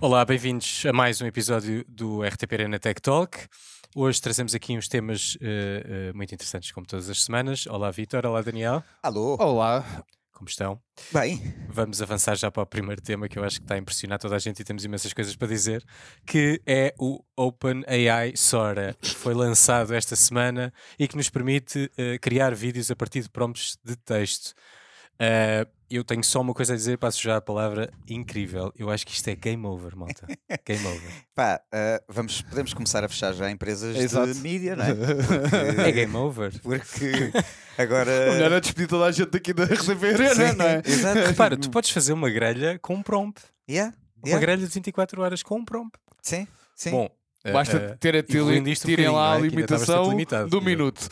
Olá, bem-vindos a mais um episódio do RTP Arena Tech Talk. Hoje trazemos aqui uns temas uh, uh, muito interessantes, como todas as semanas. Olá, Vitor. Olá, Daniel. Alô. Olá. Como estão? Bem. Vamos avançar já para o primeiro tema que eu acho que está a impressionar toda a gente e temos imensas coisas para dizer, que é o OpenAI Sora, que foi lançado esta semana e que nos permite uh, criar vídeos a partir de prompts de texto. Uh, eu tenho só uma coisa a dizer, passo já a palavra incrível. Eu acho que isto é game over, malta. Game over. Pá, uh, vamos, podemos começar a fechar já empresas Exato. de mídia, não é? Porque, é game over. Porque agora. Melhor é despedir toda a gente aqui da RCB Arena, não é? Exato. Repara, tu podes fazer uma grelha com um prompt. Yeah. Uma yeah. grelha de 24 horas com um prompt. Sim, sim. Bom, Basta uh, ter a tirem lá a é? limitação do minuto.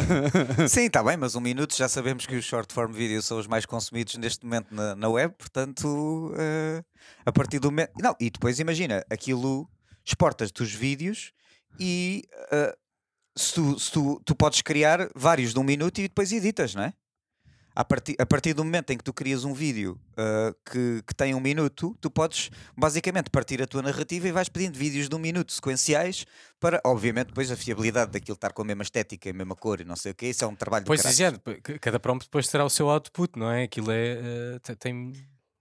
Sim, está bem, mas um minuto já sabemos que os short form videos são os mais consumidos neste momento na, na web, portanto, uh, a partir do momento. Não, e depois imagina, aquilo exportas dos vídeos e uh, se tu, se tu, tu podes criar vários de um minuto e depois editas, não é? A partir, a partir do momento em que tu crias um vídeo uh, que, que tem um minuto, tu podes basicamente partir a tua narrativa e vais pedindo vídeos de um minuto sequenciais para, obviamente, depois a fiabilidade daquilo estar com a mesma estética, a mesma cor e não sei o que. Isso é um trabalho Pois é, cada prompt depois terá o seu output, não é? Aquilo é, uh, tem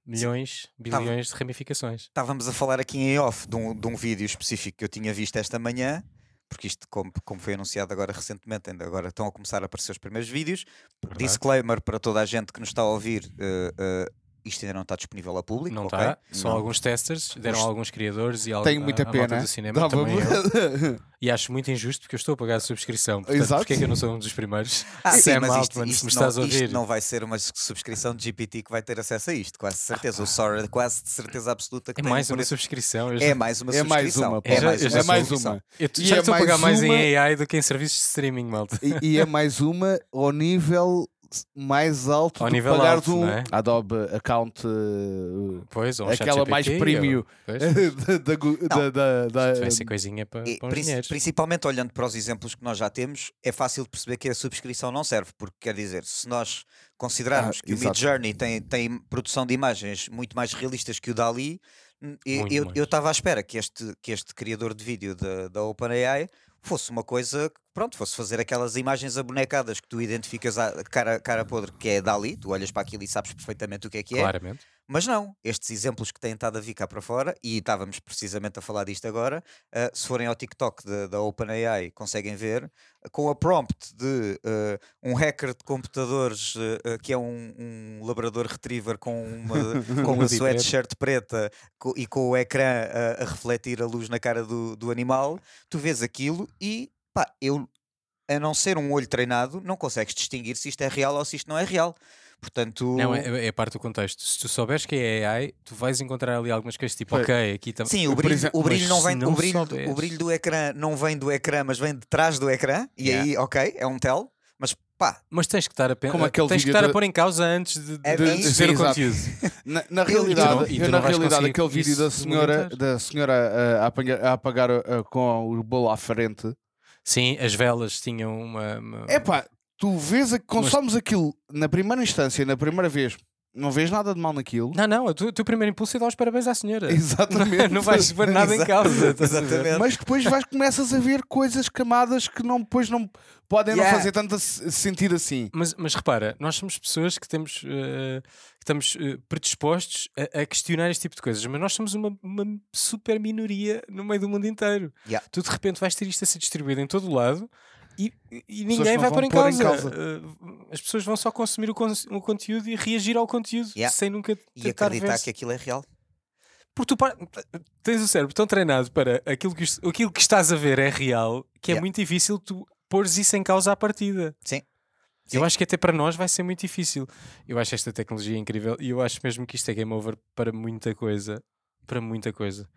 milhões, bilhões de ramificações. Estávamos a falar aqui em off de um, de um vídeo específico que eu tinha visto esta manhã porque isto, como, como foi anunciado agora recentemente, ainda agora estão a começar a aparecer os primeiros vídeos. Verdade. Disclaimer para toda a gente que nos está a ouvir: uh, uh, isto ainda não está disponível a público. Não okay? está. Só não. alguns testers, deram Os... alguns criadores e Tenho muita a, pena. do cinema Dava também eu. E acho muito injusto porque eu estou a pagar a subscrição. Portanto, Exato. porque é que eu não sou um dos primeiros? Ah, Sam sim, mas Altman, isto, isto, me estás não, a ouvir. Isto não vai ser uma subscrição de GPT que vai ter acesso a isto, quase certeza. Ah, o Sora, quase de certeza absoluta que é mais uma subscrição. É mais uma subscrição. É mais uma. É mais uma. Eu já é estou a pagar mais em AI do que em serviços de streaming, malta. E, e é mais uma ao nível mais alto Ao do nível pagar alto, um é? Adobe Account uh, pois, um aquela mais premium. da, da, da, vai ser coisinha para, para os Principalmente olhando para os exemplos que nós já temos, é fácil de perceber que a subscrição não serve, porque quer dizer, se nós considerarmos ah, que exato. o Mid Journey tem, tem produção de imagens muito mais realistas que o Dali, eu estava à espera que este, que este criador de vídeo da, da OpenAI fosse uma coisa pronto, fosse fazer aquelas imagens abonecadas que tu identificas a cara, cara podre, que é Dali, tu olhas para aquilo e sabes perfeitamente o que é que é. Claramente. Mas não, estes exemplos que têm estado a vir cá para fora, e estávamos precisamente a falar disto agora, uh, se forem ao TikTok da OpenAI, conseguem ver, com a prompt de uh, um hacker de computadores uh, que é um, um, labrador retriever com uma, com uma sweatshirt preta co e com o ecrã a refletir a luz na cara do, do animal, tu vês aquilo e pá, eu, a não ser um olho treinado, não consegues distinguir se isto é real ou se isto não é real. Portanto. Não, é, é parte do contexto. Se tu souberes que é AI, tu vais encontrar ali algumas coisas tipo, Foi. ok, aqui também. Sim, o brilho, exemplo, o brilho não vem. Não o, brilho, o brilho do ecrã não vem do ecrã, mas vem de trás do ecrã. E yeah. aí, ok, é um tel. Mas pá. Mas tens que estar a, Como aquele tens que estar de... a pôr em causa antes de, de, é de dizer o conteúdo. Na, na realidade, eu, na realidade aquele vídeo da senhora, da senhora a, apagar, a apagar a, com o bolo à frente Sim, as velas tinham uma. uma... Epá, tu vês, a, consomes Mas... aquilo na primeira instância, na primeira vez, não vês nada de mal naquilo. Não, não, o teu, teu primeiro impulso é dar os parabéns à senhora. Exatamente. Não, não vais pôr nada em causa. Exatamente. Mas depois vais, começas a ver coisas, camadas que não, depois não podem yeah. não fazer tanto sentido assim. Mas, mas repara, nós somos pessoas que temos uh, que estamos uh, predispostos a, a, questionar este tipo de coisas, mas nós somos uma, uma super minoria no meio do mundo inteiro. Yeah. Tu de repente vais ter isto a ser distribuído em todo o lado e, e ninguém vai pôr em causa. Em causa. Uh, as pessoas vão só consumir o, con o conteúdo e reagir ao conteúdo yeah. sem nunca e acreditar que aquilo é real. Porque tu tens o cérebro tão treinado para aquilo que, aquilo que estás a ver é real que é yeah. muito difícil tu pôres isso em causa à partida. Sim. Sim. Eu acho que até para nós vai ser muito difícil. Eu acho esta tecnologia incrível e eu acho mesmo que isto é game over para muita coisa. Para muita coisa.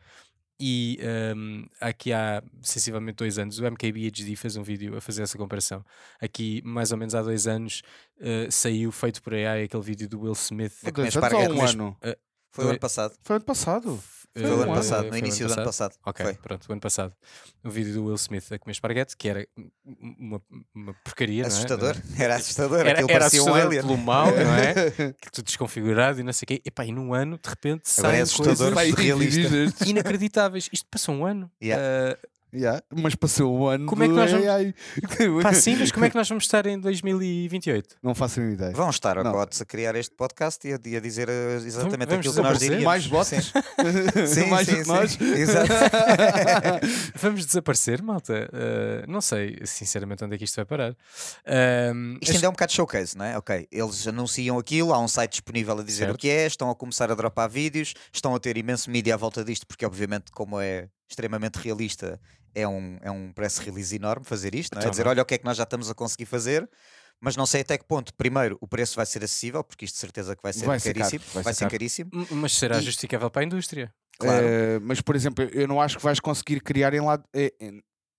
E um, aqui há sensivelmente dois anos, o MKBHD fez um vídeo a fazer essa comparação. Aqui, mais ou menos há dois anos, uh, saiu feito por AI aquele vídeo do Will Smith. Foi dois anos ou um ano? Uh, foi o ano passado. Foi ano passado. Foi o ano passado, no início do ano passado. Ok, foi. pronto, o ano passado. Um vídeo do Will Smith a comer esparguete, que era uma, uma porcaria, assustador. não é? Era assustador. Era, Aquilo era parecia assustador um alien. pelo mal, não é? que tudo desconfigurado e não sei o quê. Epá, e num ano, de repente, Agora é saem assustador, coisas realista. inacreditáveis. Isto passou um ano. Yeah. Uh, Yeah, mas passou um ano Como é que nós vamos- AI. pá, sim, mas como é que nós vamos estar em 2028? Não faço a ideia. Vão estar a a criar este podcast e a, e a dizer eh, exatamente Vamos aquilo que nós desaparecer? diríamos. Mais bots? Sim, Mais sim, nós? sim. Exato. Vamos desaparecer, malta? Uh, não sei, sinceramente, onde é que isto vai parar. Um, Isto ainda é um bocado showcase, não é? Ok, eles anunciam aquilo, há um site disponível a dizer Certo. o que é, estão a começar a dropar vídeos, estão a ter imenso mídia à volta disto, porque obviamente, como é extremamente realista, é um, é um press release enorme fazer isto, não é? Tá dizer, olha o que é que nós já estamos a conseguir fazer. Mas não sei até que ponto, primeiro, o preço vai ser acessível, porque isto de certeza que vai ser Vai ser caro, caríssimo. vai vai ser ser caríssimo. Mas será E- justificável para a indústria? Claro. Eh, mas, por exemplo, eu não acho que vais conseguir criar em lado. eh,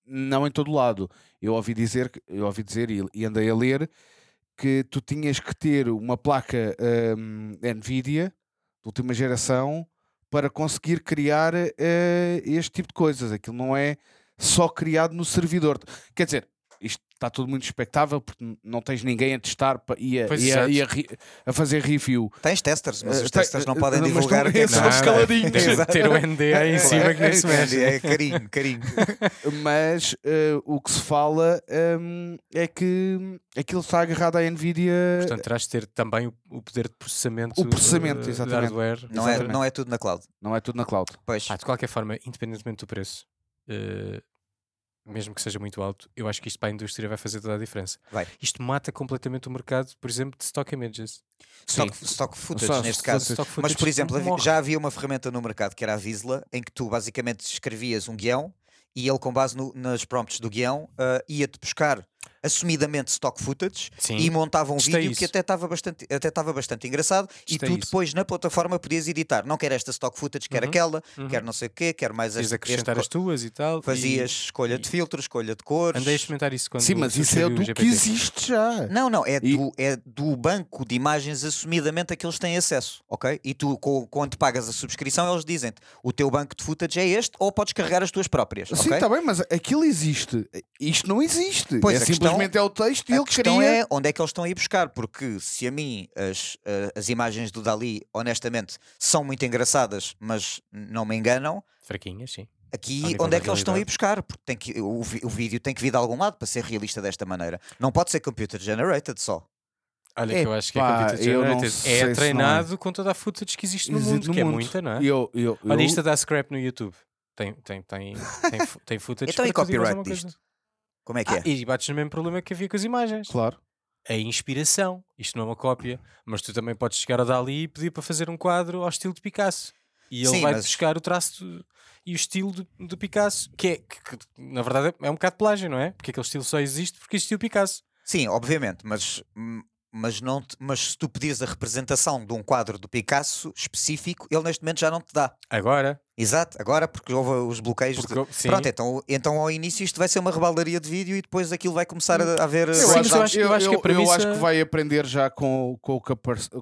não em todo lado. Eu ouvi dizer, eu ouvi dizer e, e andei a ler que tu tinhas que ter uma placa ehm, Nvidia de última geração para conseguir criar eh, este tipo de coisas. Aquilo não é só criado no servidor. Quer dizer, está tudo muito expectável porque não tens ninguém a testar e a, e a- e a a fazer review. Tens testers, mas Eh, os testers não podem mas divulgar não- o que é ter o NDA em cima que nem se mexe. É carinho, carinho. mas eh, o que se fala hum, é que aquilo está agarrado à Nvidia. Portanto, terás de ter também o, poder de processamento, O processamento, uh, de exatamente. hardware. Não é, Exatamente. não é tudo na cloud. não é tudo na cloud. Pois. Pá, de qualquer forma, independentemente do preço, uh, mesmo que seja muito alto, eu acho que isto para a indústria vai fazer toda a diferença. Vai. Isto mata completamente o mercado, por exemplo, de stock images. Stock, stock footage, Só neste footage. caso. Stock Mas, footage por exemplo, morre. já havia uma ferramenta no mercado que era a Visla, em que tu basicamente escrevias um guião e ele, com base no- nas prompts do guião, ah, ia-te buscar assumidamente stock footage Sim. e montava um Testei vídeo que isso. até estava bastante, até estava bastante engraçado e tu isso. depois na plataforma podias editar. Não quero esta stock footage, quero Uhum. aquela, Uhum. quero não sei o quê, quero mais acrescentar este as tuas e tal. e Fazias escolha de e- filtros, escolha de cores. Andei a experimentar isso quando Sim, mas isso é do que existe já. Não, não, é, E- do, é do banco de imagens assumidamente a que eles têm acesso, ok? E tu, co- quando pagas a subscrição, eles dizem-te o teu banco de footage é este ou podes carregar as tuas próprias, Sim, está bem, mas aquilo existe. Isto não existe. Pois, é a questão- simplesmente é o texto e A ele questão cria. é onde é que eles estão a ir buscar, porque se a mim as, eh, as imagens do Dali, honestamente, são muito engraçadas, mas não me enganam, Fraquinhas, sim. Aqui onde é que eles estão a ir buscar? Porque tem que, o, o vídeo tem que vir de algum lado para ser realista desta maneira. Não pode ser computer generated só. Olha, que eu acho que é Epá, computer não É não é. treinado com toda a footage que existe no Existe mundo, no que é mundo. muita, não é? Eu, eu, Olha, eu- isto dá scrap no YouTube. Tem, tem, tem, tem, tem footage Então e copyright alguma coisa. Como é que Ah, é? e bates no mesmo problema que havia com as imagens. Claro. A inspiração. Isto não é uma cópia, mas tu também podes chegar a Dali e pedir para fazer um quadro ao estilo de Picasso. E ele Sim, vai mas- buscar o traço do- e o estilo do, do Picasso, que é, que, que, na verdade, é um bocado de plágio, não é? Porque aquele estilo só existe porque existiu o Picasso. Sim, obviamente, mas, hum, mas, não te- mas se tu pedires a representação de um quadro do Picasso específico, ele neste momento já não te dá. Agora, Exato, agora porque houve os bloqueios. de- porque, sim, Pronto, então, então ao início isto vai ser uma rebaldaria de vídeo e depois aquilo vai começar a a haver. Eu, Sim, acho, mas eu acho- eu acho que eu acho que vai aprender já com, com, o que,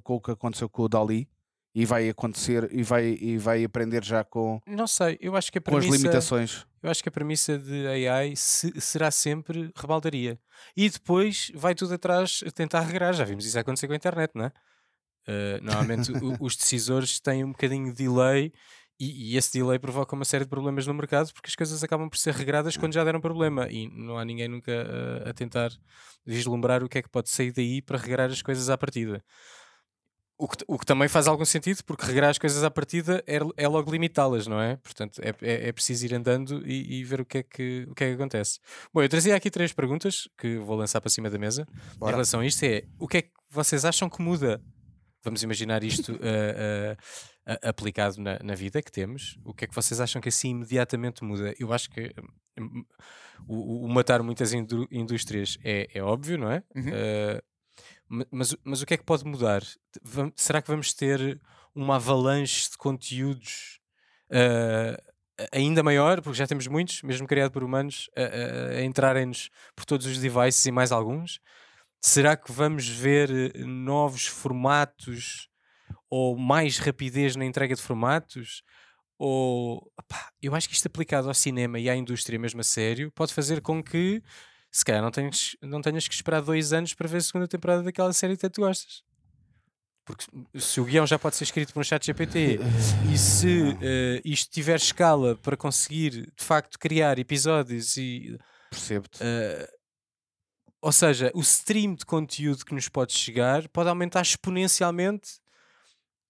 com o que aconteceu com o Dali e vai acontecer e vai, e vai aprender já com, não sei, eu acho que a com as premissa, limitações. eu acho que a premissa de AI se- será sempre rebaldaria. E depois vai tudo atrás tentar regrar. Já vimos isso acontecer com a internet, não é? Uh, normalmente o- os decisores têm um bocadinho de delay e, e esse delay provoca uma série de problemas no mercado porque as coisas acabam por ser regradas quando já deram problema e não há ninguém nunca uh, a tentar vislumbrar o que é que pode sair daí para regrar as coisas à partida. O que, o que também faz algum sentido, porque regrar as coisas à partida é, é logo limitá-las, não é? Portanto, é, é, é preciso ir andando e, e ver o que, é que, o que é que acontece. Bom, eu trazia aqui três perguntas que vou lançar para cima da mesa. Em Bora. relação a isto, é o que é que vocês acham que muda? Vamos imaginar isto uh, uh, uh, aplicado na, na vida que temos. O que é que vocês acham que assim imediatamente muda? Eu acho que hum, o, o matar muitas indú- indústrias é, é óbvio, não é? Uhum. Ma- mas, mas o que é que pode mudar? Será que vamos ter uma avalanche de conteúdos uh, ainda maior, porque já temos muitos, mesmo criado por humanos, a, a- entrarem-nos por todos os devices e mais alguns? Será que vamos ver novos formatos ou mais rapidez na entrega de formatos? ou pá, eu acho que isto aplicado ao cinema e à indústria mesmo a sério pode fazer com que se calhar não tenhas, não tenhas que esperar dois anos para ver a segunda temporada daquela série que tu gostas. Porque se o guião já pode ser escrito por um chat GPT e se uh, isto tiver escala para conseguir de facto criar episódios e percebo-te. Uh, ou seja, o stream de conteúdo que nos pode chegar pode aumentar exponencialmente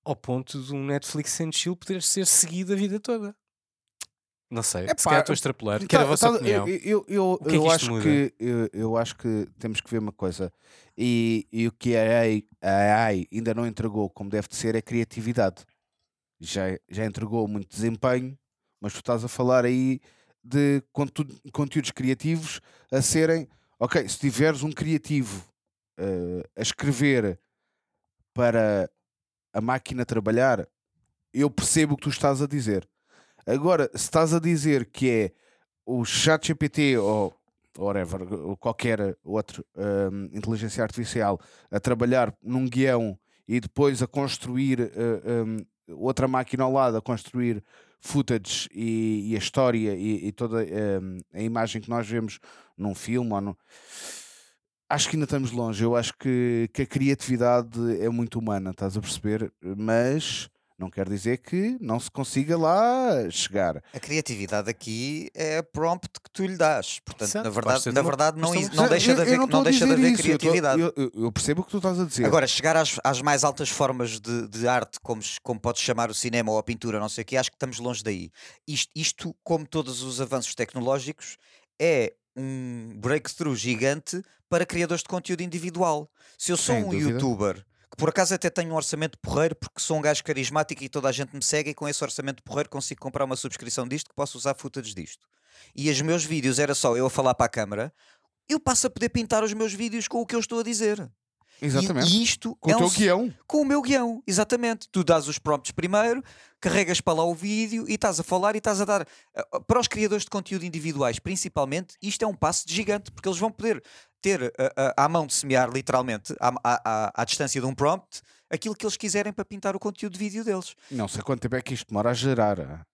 ao ponto de um Netflix and chill poder ser seguido a vida toda. Não sei, é se calhar estou a extrapolar. Tá, Quero a vossa tá, opinião. Eu, eu, eu, que é eu acho que, eu, eu, acho que temos que ver uma coisa. E, e o que a AI, a AI ainda não entregou como deve de ser é criatividade. Já, já entregou muito desempenho, mas tu estás a falar aí de conteúdo, conteúdos criativos a serem. Ok, se tiveres um criativo uh, a escrever para a máquina trabalhar, eu percebo o que tu estás a dizer. Agora, se estás a dizer que é o chat GPT ou whatever, qualquer outra um, inteligência artificial a trabalhar num guião e depois a construir uh, um, outra máquina ao lado a construir footage e, e a história e, e toda um, a imagem que nós vemos num filme ou no... acho que ainda estamos longe. Eu acho que, que a criatividade é muito humana, estás a perceber? Mas não quer dizer que não se consiga lá chegar. A criatividade aqui é a prompt que tu lhe dás. Portanto, na verdade, na verdade não, não deixa de haver, não, não deixa de haver criatividade. Eu, eu, eu, percebo o que tu estás a dizer. Agora, chegar às, às mais altas formas de, de, arte, como, como podes chamar o cinema ou a pintura, não sei o quê, acho que estamos longe daí. Isto, isto, como todos os avanços tecnológicos, é um breakthrough gigante para criadores de conteúdo individual. Se eu sou Sem um dúvida. youtuber que por acaso até tenho um orçamento porreiro, porque sou um gajo carismático e toda a gente me segue, e com esse orçamento porreiro consigo comprar uma subscrição disto que posso usar footage disto. E os meus vídeos era só eu a falar para a câmara, eu passo a poder pintar os meus vídeos com o que eu estou a dizer. Exatamente. E, isto com é o teu um, guião. Com o meu guião, exatamente. Tu dás os prompts primeiro, carregas para lá o vídeo e estás a falar e estás a dar. Eh, para os criadores de conteúdo individuais, principalmente, isto é um passo de gigante, porque eles vão poder ter à mão de semear, literalmente, à, à, à, distância de um prompt, aquilo que eles quiserem para pintar o conteúdo de vídeo deles. Não sei quanto tempo é que isto demora a gerar.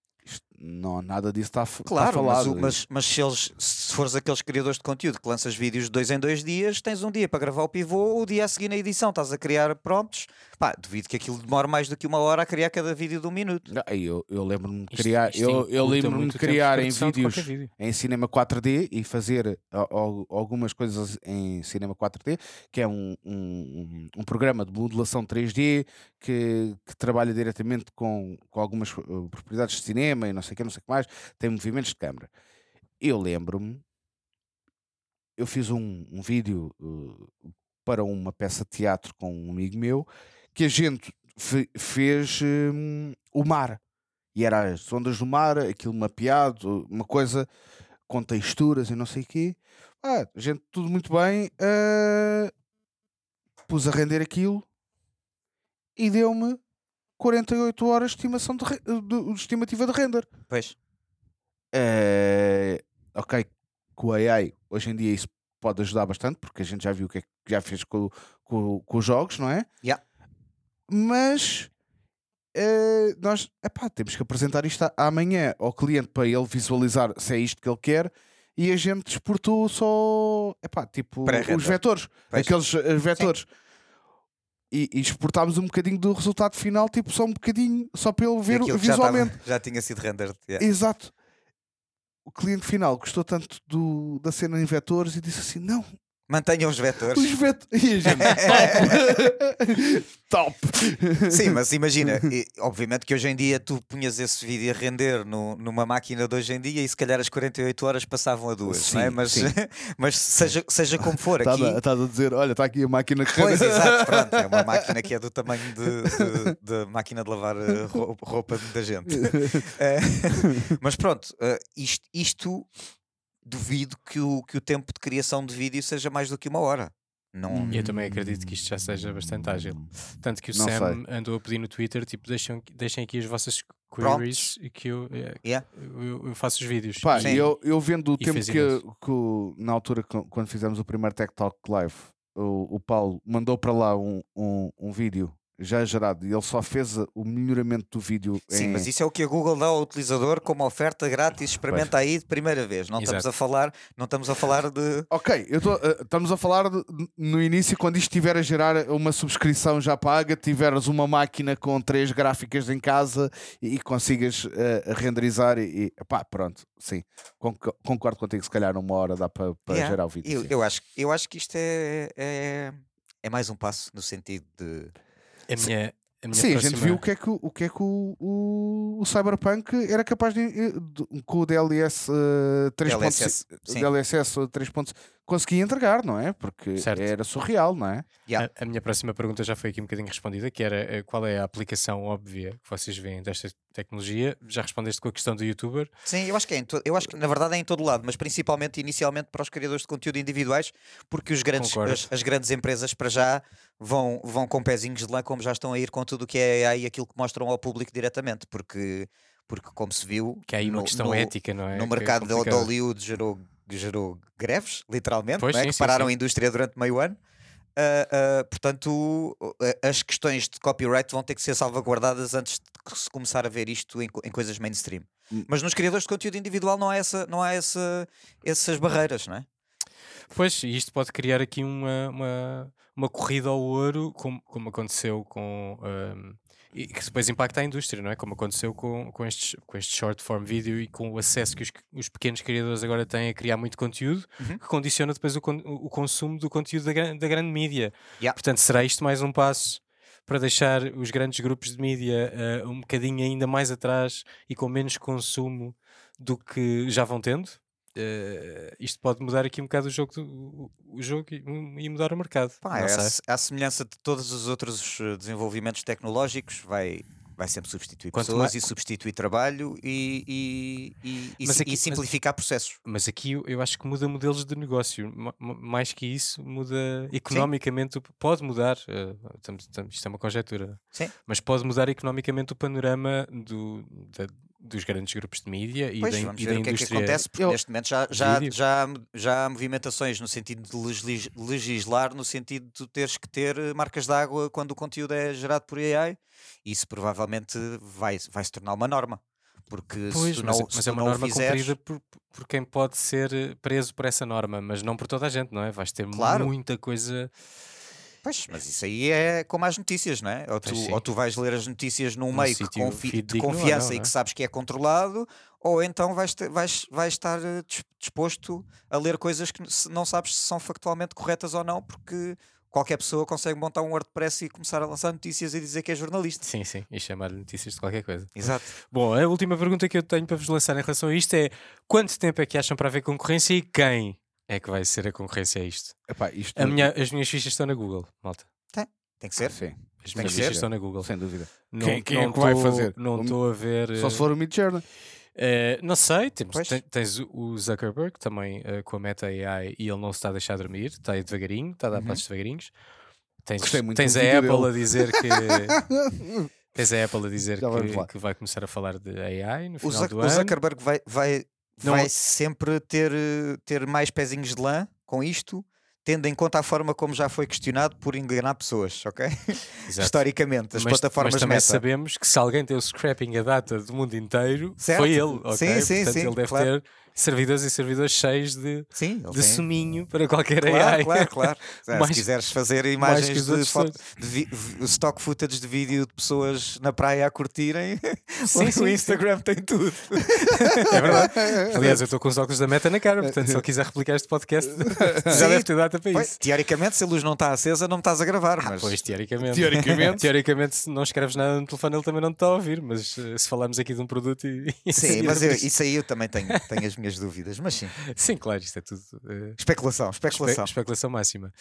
Não, nada disso está, claro, está falado. Mas, mas, mas, se, eles, se fores aqueles criadores de conteúdo que lanças vídeos de dois em dois dias, tens um dia para gravar o pivô, o dia a seguir na edição estás a criar prompts. Pá, duvido que aquilo demore mais do que uma hora a criar cada vídeo de um minuto. Não, eu, eu lembro-me de criar, isto, isto eu, eu lembro-me de criar em vídeos vídeo. em cinema 4D e fazer algumas coisas em cinema 4D, que é um, um, um programa de modelação 3D que, que trabalha diretamente com, com algumas uh, propriedades de cinema e não sei o que, não sei que mais, tem movimentos de câmera. Eu lembro-me, eu fiz um, um vídeo uh, para uma peça de teatro com um amigo meu que a gente fe fez um, o mar. E era as ondas do mar, aquilo mapeado, uma coisa com texturas e não sei o quê. Ah, gente, tudo muito bem. Uh, pus a render aquilo e deu-me 48 horas de, estimação de, de, de estimativa de render. Pois. Uh, ok, com o AI, hoje em dia isso pode ajudar bastante, porque a gente já viu o que é que já fez com, com, com os jogos, não é? Yeah. Mas uh, nós epá, temos que apresentar isto amanhã ao cliente para ele visualizar se é isto que ele quer. E a gente exportou só epá, tipo os vetores, pois. aqueles uh, vetores. Sim e, e, exportámos um bocadinho do resultado final, tipo só um bocadinho, só para ele ver visualmente. Já, tava, já, tinha sido rendered. Yeah. Exato. O cliente final gostou tanto do, da cena em vetores e disse assim: não, Mantenham os vetores. Os vetores. top! top! Sim, mas imagina, e, obviamente que hoje em dia tu punhas esse vídeo a render no, numa máquina de hoje em dia e se calhar as 48 horas passavam a duas, sim, não é? Mas, mas seja, seja como for. Estás aqui... a, a dizer, olha, está aqui a máquina que Pois, exato, pronto. É uma máquina que é do tamanho de máquina de lavar eh, roupa da gente. Eh, mas pronto, eh, isto, isto duvido que o, que o tempo de criação de vídeo seja mais do que uma hora. Não... Eu também acredito que isto já seja bastante ágil. Tanto que o não Sam sei. andou a pedir no Twitter: tipo, deixem, deixem aqui as vossas queries e que eu, é, yeah. eu, eu, faço os vídeos. Pá, eu, eu vendo o tempo que, que, na altura, quando fizemos o primeiro Tech Talk Live, o, o Paulo mandou para lá um, um, um vídeo já gerado e ele só fez o melhoramento do vídeo. Sim, em... mas isso é o que a Google dá ao utilizador como oferta grátis, experimenta aí de primeira vez. Não estamos Exato. a falar, não estamos a falar de Ok, eu tô, eh, estamos a falar de- no início, quando isto estiver a gerar uma subscrição já paga, tiveres uma máquina com três gráficas em casa e, e consigas eh, renderizar e, e pá, pronto, sim, Conc- concordo contigo, se calhar numa hora dá para Yeah, gerar o vídeo. Eu, eu acho, eu acho que isto é, é, é mais um passo no sentido de. A minha, a minha Sim, a gente viu o que é que, o, o que, é que o, o, o Cyberpunk era capaz de, eh, de- com o DLS uh, 3.5 DLSS, 3.5 conseguia entregar, não é? Porque Certo. era surreal, não é? Yeah. A, a minha próxima pergunta já foi aqui um bocadinho respondida, que era eh, qual é a aplicação óbvia que vocês veem desta tecnologia. Já respondeste com a questão do youtuber. Sim, eu acho que é eu acho que na verdade é em todo lado, mas principalmente inicialmente para os criadores de conteúdo individuais, porque os grandes, as, as grandes empresas para já vão, vão com pezinhos de lã, como já estão a ir com tudo o que é AI e aquilo que mostram ao público diretamente, porque, porque como se viu, Que há aí uma no- questão no- ética, não é? no é mercado de, de. Hollywood gerou, gerou greves, literalmente, Pois, não é? sim, que sim, pararam sim. a indústria durante meio ano. Ah, ah, portanto, ah, as questões de copyright vão ter que ser salvaguardadas antes de se começar a ver isto em, em coisas mainstream. Hum. Mas nos criadores de conteúdo individual não há, essa, não há essa, essas barreiras, não é? Pois, isto pode criar aqui uma, uma, uma corrida ao ouro, como, como aconteceu com. ahm, e que depois impacta a indústria, não é? Como aconteceu com, com, estes, com este short form video e com o acesso que os, os pequenos criadores agora têm a criar muito conteúdo, Uhum. que condiciona depois o, o consumo do conteúdo da, da grande mídia. Yeah. Portanto, será isto mais um passo para deixar os grandes grupos de mídia ah, um bocadinho ainda mais atrás e com menos consumo do que já vão tendo? Eh, isto pode mudar aqui um bocado o jogo, do- o, o jogo e, e mudar o mercado. Pá, é a, se- à semelhança de todos os outros eh, desenvolvimentos tecnológicos, vai, vai sempre substituir Quanto pessoas mais- e substituir trabalho e, e, e, e aqui- e mas- simplificar processos. Mas aqui eu- eu acho que muda modelos de negócio. Ma- ma- Mais que isso, muda economicamente. o- Pode mudar. estamos- estamos- isto é uma conjetura. Sim. Mas pode mudar economicamente o panorama do, da- dos grandes grupos de mídia e Pois, da, vamos e ver da o que é que acontece, porque Eu- neste momento já, já, já, há- já há movimentações no sentido de legislar, no sentido de teres que ter eh, marcas de água quando o conteúdo é gerado por AI. Isso provavelmente vai, vai se tornar uma norma. Porque Pois, se tu mas, não, é- se mas tu é uma não norma fizeres, cumprida por, por quem pode ser preso por essa norma, mas não por toda a gente, não é? Vais ter Claro. muita coisa. Pois, mas isso aí é como as notícias, não é? Ou tu, ou tu vais ler as notícias num Num meio que confi- de ou não, confiança e não é? que sabes que é controlado, ou então vais, ter- vais, vais estar eh, dis- disposto a ler coisas que não sabes se são factualmente corretas ou não, porque qualquer pessoa consegue montar um WordPress e começar a lançar notícias e dizer que é jornalista. Sim, sim, e chamar-lhe notícias de qualquer coisa. Exato. Bom, a última pergunta que eu tenho para vos lançar em relação a isto é: quanto tempo é que acham para haver concorrência e quem é que vai ser a concorrência a isto? Epá, isto A minha, as minhas fichas estão na Google, malta. Tem que ser. Sim, As Tem minhas que fichas ser. estão na Google. sem dúvida. Não, Quem- quem é não que vai tô- fazer? Não O- estou a ver. Só se for o Midjourney. eh, não sei, temos, ten- tens o- o Zuckerberg também eh, com a Meta AI e ele não se está a deixar dormir, está aí devagarinho, está a dar Uhum. passos devagarinhos. Tens, Gostei muito tens a Apple dele. a dizer que. Tens a Apple a dizer que, que vai começar a falar de AI no O, final Zuck- do o ano. Zuckerberg vai, vai, Não- vai sempre ter, ter mais pezinhos de lã com isto, tendo em conta a forma como já foi questionado por enganar pessoas, ok? Historicamente, as mas, plataformas mas também Meta. sabemos que se alguém tem o scrapping a data do mundo inteiro, Certo. foi ele. ok? Sim, sim, Portanto, sim, ele deve claro. ter servidores e servidores cheios de, Sim, de tem- suminho para qualquer Claro, AI. claro, claro. Ah, Mais- se quiseres fazer imagens de, foto, de vi- stock footage de vídeo de pessoas na praia a curtirem, Sim, o sim, Instagram tem tudo. É verdade. Aliás, eu estou com os óculos da meta na cara, portanto, se ele quiser replicar este podcast, já deve ter data para Pois, isso. teoricamente, se a luz não está acesa, não me estás a gravar. Ah, mas... pois, teoricamente. Teoricamente. teoricamente, se não escreves nada no telefone, ele também não te está a ouvir. Mas eh, se falarmos aqui de um produto e. Sim, mas eu- isso aí eu também tenho, tenho as minhas dúvidas. Mas sim, Sim, claro, isto é tudo. eh, especulação, espe- especulação. especulação máxima.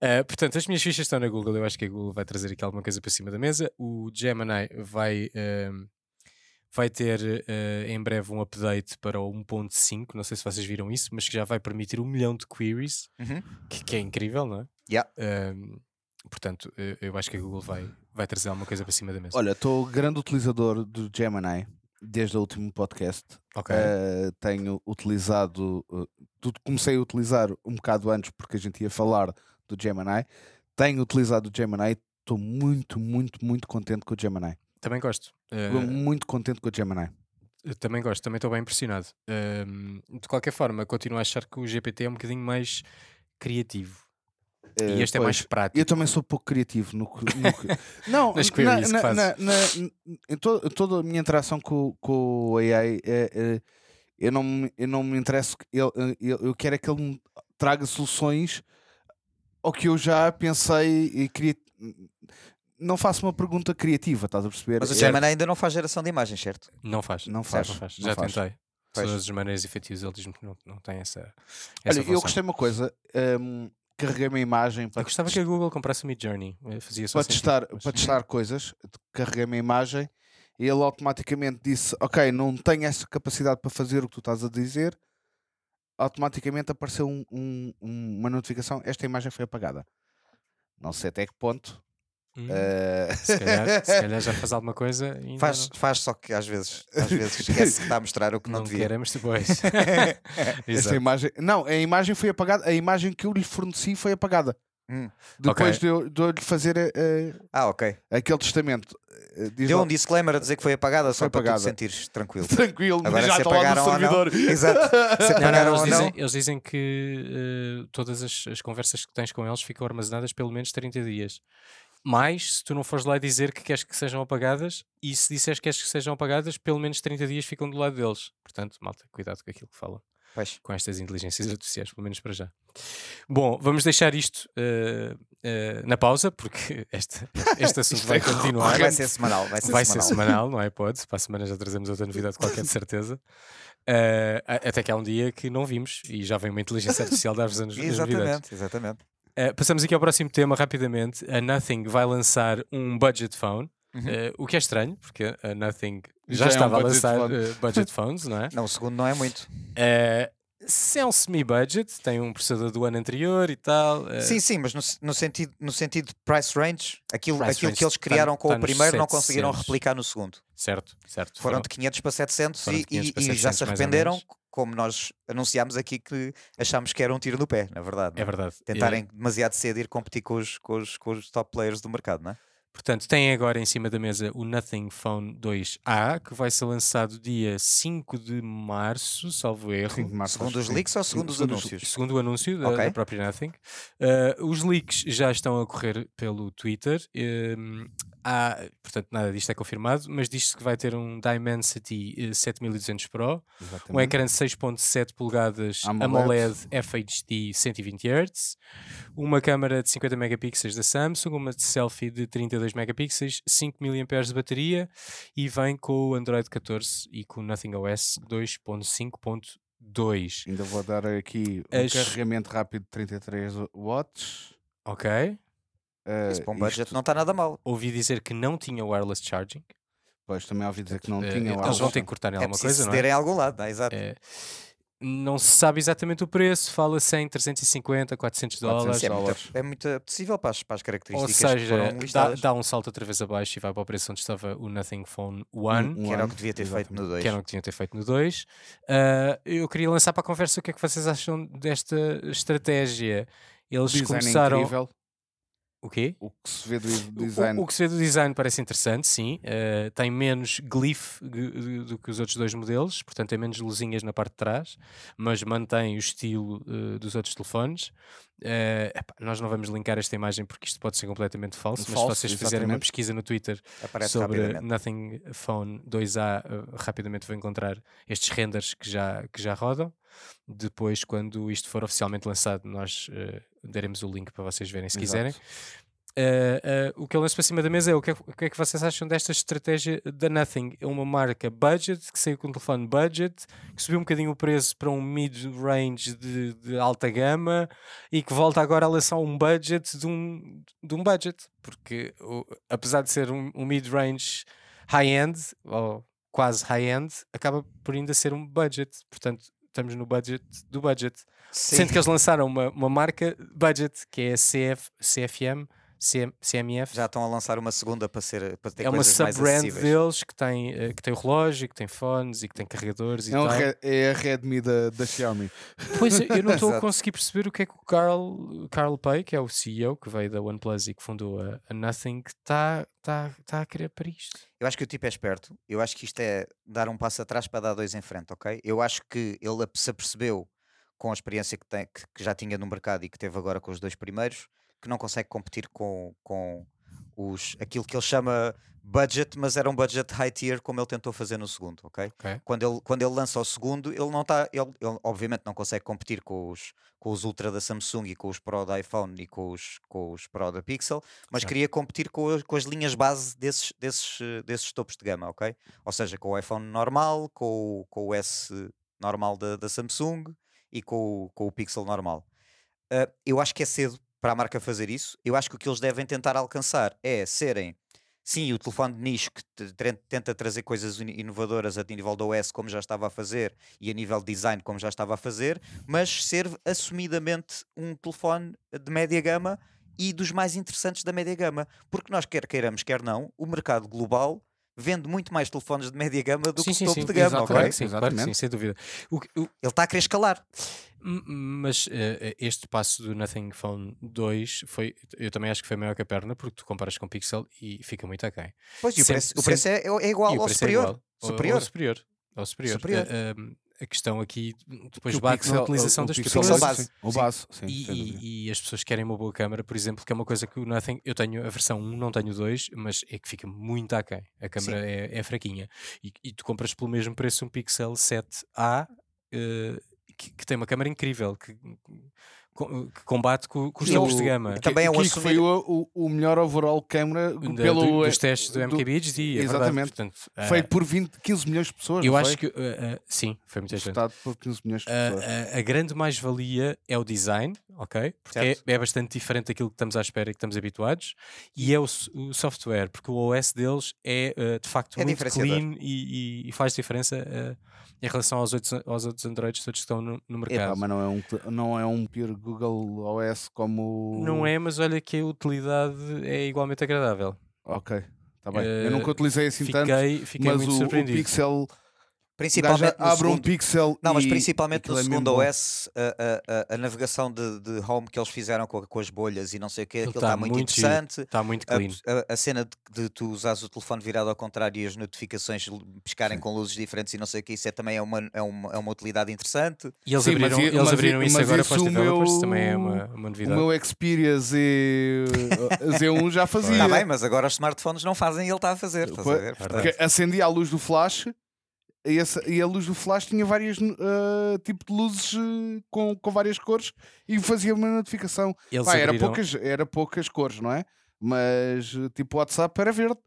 Ah, portanto, as minhas fichas estão na Google. Eu acho que a Google vai trazer aqui alguma coisa para cima da mesa. O Gemini vai. ehm, Vai ter eh, em breve um update para o 1.5, não sei se vocês viram isso, mas que já vai permitir um milhão de queries, Uhum. que, que é incrível, não é? Yeah. Ehm, portanto, eu, eu acho que a Google vai, vai trazer alguma coisa para cima da mesa. Olha, estou grande utilizador do Gemini desde o último podcast. Uh, tenho utilizado, uh, tudo comecei a utilizar um bocado antes porque a gente ia falar do Gemini. Tenho utilizado o Gemini, estou muito, muito, muito contente com o Gemini. Também gosto. Estou Uh, muito contente com o Gemini. eu também gosto, também estou bem impressionado. Um, de qualquer forma, continuo a achar que o GPT é um bocadinho mais criativo. Eh, e este é mais pois, prático. Eu também sou pouco criativo no que. no que- não, Nas na- queries que na- fazes. na- na- em to- toda a minha interação com, com o AI, é, é, eu, não, me- eu não me interesso. que ele- eu, eu quero é que ele me traga soluções ao que eu já pensei e queria. Não faço uma pergunta criativa, estás a perceber? Mas o É- Gemini ainda não faz geração de imagens, certo? Não faz. Não faz, não não Já faz. tentei. Pois. Todas as maneiras efetivas ele diz-me que não, não tem essa. Olha, essa eu função. gostei de uma coisa. hum, carreguei uma imagem para Eu gostava que a Google comprasse o Mid Journey. Eh, Fazia só para sentido, testar, mas- para testar coisas, carreguei uma imagem e ele automaticamente disse: Ok, não tenho essa capacidade para fazer o que tu estás a dizer. Automaticamente apareceu um- um- uma notificação: Esta imagem foi apagada. Não sei até que ponto. Hum, eh, se, calhar, se calhar já faz alguma coisa. ainda Faz, não, faz, só que às vezes, às vezes esquece que está a mostrar o que não, não devia. queremos depois. esta Exato. imagem. Não, a imagem foi apagada. A imagem que eu lhe forneci foi apagada. Hum. Depois Ok. de eu, de eu lhe fazer eh, Ah, ok. aquele testamento. Diz Deu lá- um disclaimer a dizer que foi apagada só Foi para apagada. tu te sentires tranquilo. Tranquilo, Agora já se lá apagaram ou não. Exato. Se Não, não, apagaram eles, ou dizem, não. eles dizem que eh, todas as, as conversas que tens com eles ficam armazenadas pelo menos 30 dias. Mas, se tu não fores lá dizer que queres que sejam apagadas, e se disseres que queres que sejam apagadas, pelo menos 30 dias ficam do lado deles. Portanto, malta, cuidado com aquilo que falam Pois. com estas inteligências artificiais, pelo menos para já. Bom, vamos deixar isto eh, eh, na pausa, porque este, este assunto vai é continuar. Vai ser semanal. Vai ser Vai ser semanal. semanal, não é? Pode. Para a semana já trazemos outra novidade qualquer de certeza. A- até que há um dia que não vimos e já vem uma inteligência artificial dar-vos as novidades. Exatamente, exatamente. Eh, passamos aqui ao próximo tema rapidamente. A Nothing vai lançar um budget phone, Uhum. eh, o que é estranho, porque a Nothing Já já, é um estava a budget lançar phone. eh, budget phones, não é? Não, o segundo não é muito. Se é um semi-budget, tem um processador do ano anterior e tal. Sim, sim, mas no, no sentido, no sentido de price range, aquilo, Price aquilo range que eles tá- criaram com tá o primeiro não conseguiram 700. replicar no segundo. Certo, certo. Foram de 500 para 700 foram de e, 500 e- para e já 700 se arrependeram. Como nós anunciámos aqui que achámos que era um tiro no pé, na verdade. não É verdade. Tentarem demasiado cedo ir competir com os, com, os, com os top players do mercado, não é? Portanto, tem agora em cima da mesa o Nothing Phone 2A, que vai ser lançado dia 5 de março, salvo erro. Cinco de março, Segundo os leaks ou segundo os segundo os- anúncios? Segundo o anúncio da, Ok. da própria Nothing. Uh, os leaks já estão a correr pelo Twitter. Um, há, portanto, nada disto é confirmado, mas diz-se que vai ter um Dimensity eh, 7200 Pro, um Exatamente. ecrã de 6.7 polegadas AMOLED. AMOLED FHD 120 Hz, uma câmera de 50 megapixels da Samsung, uma de selfie de 32 megapixels, 5 mAh de bateria e vem com o Android 14 e com o Nothing OS 2.5.2. Ainda vou dar aqui um As- carregamento rápido de 33 watts. Ok? Eh, Isso para um budget isto- não está nada mal. Ouvi dizer que não tinha wireless charging. Pois também ouvi dizer que não Eh, tinha Eles wireless vão ter que charging. cortar em É alguma preciso coisa, não é? ceder em algum lado, não é? Exato. É, Não se sabe exatamente o preço, fala-se em 350, 400 dólares. Isso é, muito, dólares. é muito apetecível para as, para as Ou características que seja, foram dá, dá um salto outra vez abaixo e vai para o preço onde estava o Nothing Phone One, Um que era o que devia ter feito no 2. que era o que tinha ter feito no 2. Ah, eu queria lançar para a conversa o que é que vocês acham desta estratégia. Eles Design começaram. incrível. O quê? O que se vê do design. O, o que se vê do design parece interessante, sim. Eh, tem menos glyph do, que os outros dois modelos, portanto tem menos luzinhas na parte de trás, mas mantém o estilo eh, dos outros telefones. Eh, epá, nós não vamos linkar esta imagem porque isto pode ser completamente falso, mas Falso, se vocês fizerem uma exatamente. pesquisa no Twitter Aparece sobre. Nothing Phone 2A, eh, rapidamente vão encontrar estes renders que já, que já rodam. Depois, quando isto for oficialmente lançado, nós daremos o link para vocês verem se Exato. quiserem. Uh, uh, o que eu lanço para cima da mesa é o que, é o que é que vocês acham desta estratégia da Nothing? É uma marca budget, que saiu com um telefone budget, que subiu um bocadinho o preço para um mid-range de, de alta gama e que volta agora a lançar um budget de um, de um budget, porque o- apesar de ser um, um mid-range high-end, ou quase high-end, acaba por ainda ser um budget, portanto estamos no budget do budget. Sim. Sendo que eles lançaram uma, uma marca budget, que é a CF, CFM, CM, CMF. Já estão a lançar uma segunda para, ser, para ter é uma coisas mais sub-brand acessíveis. deles que tem, eh, que tem o relógio, que tem fones e que tem carregadores e É, um tal. Re- é a Redmi da, da Xiaomi. Pois eu não estou a conseguir perceber o que é que o Carl, Carl Pei, que é o CEO que veio da OnePlus e que fundou a, a Nothing, está tá, tá a querer para isto. Eu acho que o tipo é esperto. Eu acho que isto é dar um passo atrás para dar dois em frente, ok? Eu acho que ele se apercebeu com a experiência que, tem, que, já tinha no mercado e que teve agora com os dois primeiros, que não consegue competir com, com os, aquilo que ele chama budget, mas era um budget high tier como ele tentou fazer no segundo, ok? Ok. Quando ele, quando ele lança o segundo, ele não está, ele, ele obviamente não consegue competir com os, com os Ultra da Samsung e com os Pro da iPhone e com os, com os Pro da Pixel, mas Certo. queria competir com, as- com as linhas base desses, desses, desses topos de gama, ok? Ou seja, com o iPhone normal, com o, com o S normal da, da Samsung e com o, com o Pixel normal. Ah, eu acho que é cedo para a marca fazer isso. Eu acho que o que eles devem tentar alcançar é serem, sim, o telefone de nicho que tenta trazer coisas inovadoras a nível do OS, como já estava a fazer, e a nível de design, como já estava a fazer, mas ser assumidamente um telefone de média gama e dos mais interessantes da média gama. Porque nós, quer queiramos, quer não, o mercado global vende muito mais telefones de média gama do sim, que sim, topo sim. de gama, exatamente. ok? Claro que sim, claro que sim, Exatamente. sem dúvida. O o- Ele está a querer escalar. Mas eh, este passo do Nothing Phone 2 foi, eu também acho que foi maior que a perna, porque tu comparas com o Pixel e fica muito aquém. Pois, e o Sempre- preço, o preço é, é igual o ao preço é superior. igual superior. Ao superior. Ao superior. Superior. Eh, ehm, a questão aqui depois Que o bate na utilização o das Pixel Pixel pessoas. base. sim, O base, sim. E, e- e as pessoas querem uma boa câmera, por exemplo, que é uma coisa que o Nothing. Eu tenho a versão 1, não tenho 2, mas é que fica muito aquém. A câmera é, é fraquinha. E, e tu compras pelo mesmo preço um Pixel 7A eh, que, que tem uma câmera incrível, que, que combate com, com os o- de gama. que também é um assumir- foi o, o, melhor overall câmera Da- pelo, do- dos testes do do- MKBHD, é verdade. exatamente. Portanto, eh, feito por 20, 15 milhões de pessoas. eu acho foi? que eh, eh, sim, foi muita gente. Por 15 milhões de A, pessoas. a grande mais-valia é o design, ok? Porque é, é bastante diferente daquilo que estamos à espera e que estamos habituados. E é o, o software, porque o OS deles é eh, de facto É muito clean e, e- e faz diferença eh, em relação aos outros, aos outros Androids todos que estão no, no mercado. mas não é, um, não é um pure Google OS como. Não é, mas olha que a utilidade é igualmente agradável. Ok, está bem. Eh, eu nunca utilizei assim tanto, Fiquei, fiquei mas muito o, o surpreendido. Pixel. O Principalmente no abre um segundo. Pixel. Não, mas principalmente no é segundo bom. OS, a, a- a- a navegação de, de home que eles fizeram com, com as bolhas e não sei o que, Aquilo aquilo tá está muito, interessante. Está muito clean. a- a cena de, de tu usares o telefone virado ao contrário e as notificações piscarem Sim. com luzes diferentes e não sei o que, isso é, também é uma, é, uma, é uma utilidade interessante. E eles Sim, mas abriram, i- eles mas abriram isso mas agora isso para os o developers, meu- também é uma, uma O novidade. meu Xperia Z, Z1 já fazia. Está bem, mas agora os smartphones não fazem e ele está a fazer. Estás a ver? Porque acendia a luz do flash essa- e a luz do flash tinha várias uh, tipo de luzes uh, com, com várias cores e fazia uma notificação. Pá, era, poucas, era poucas cores, não é? Mas uh, tipo o WhatsApp era verde.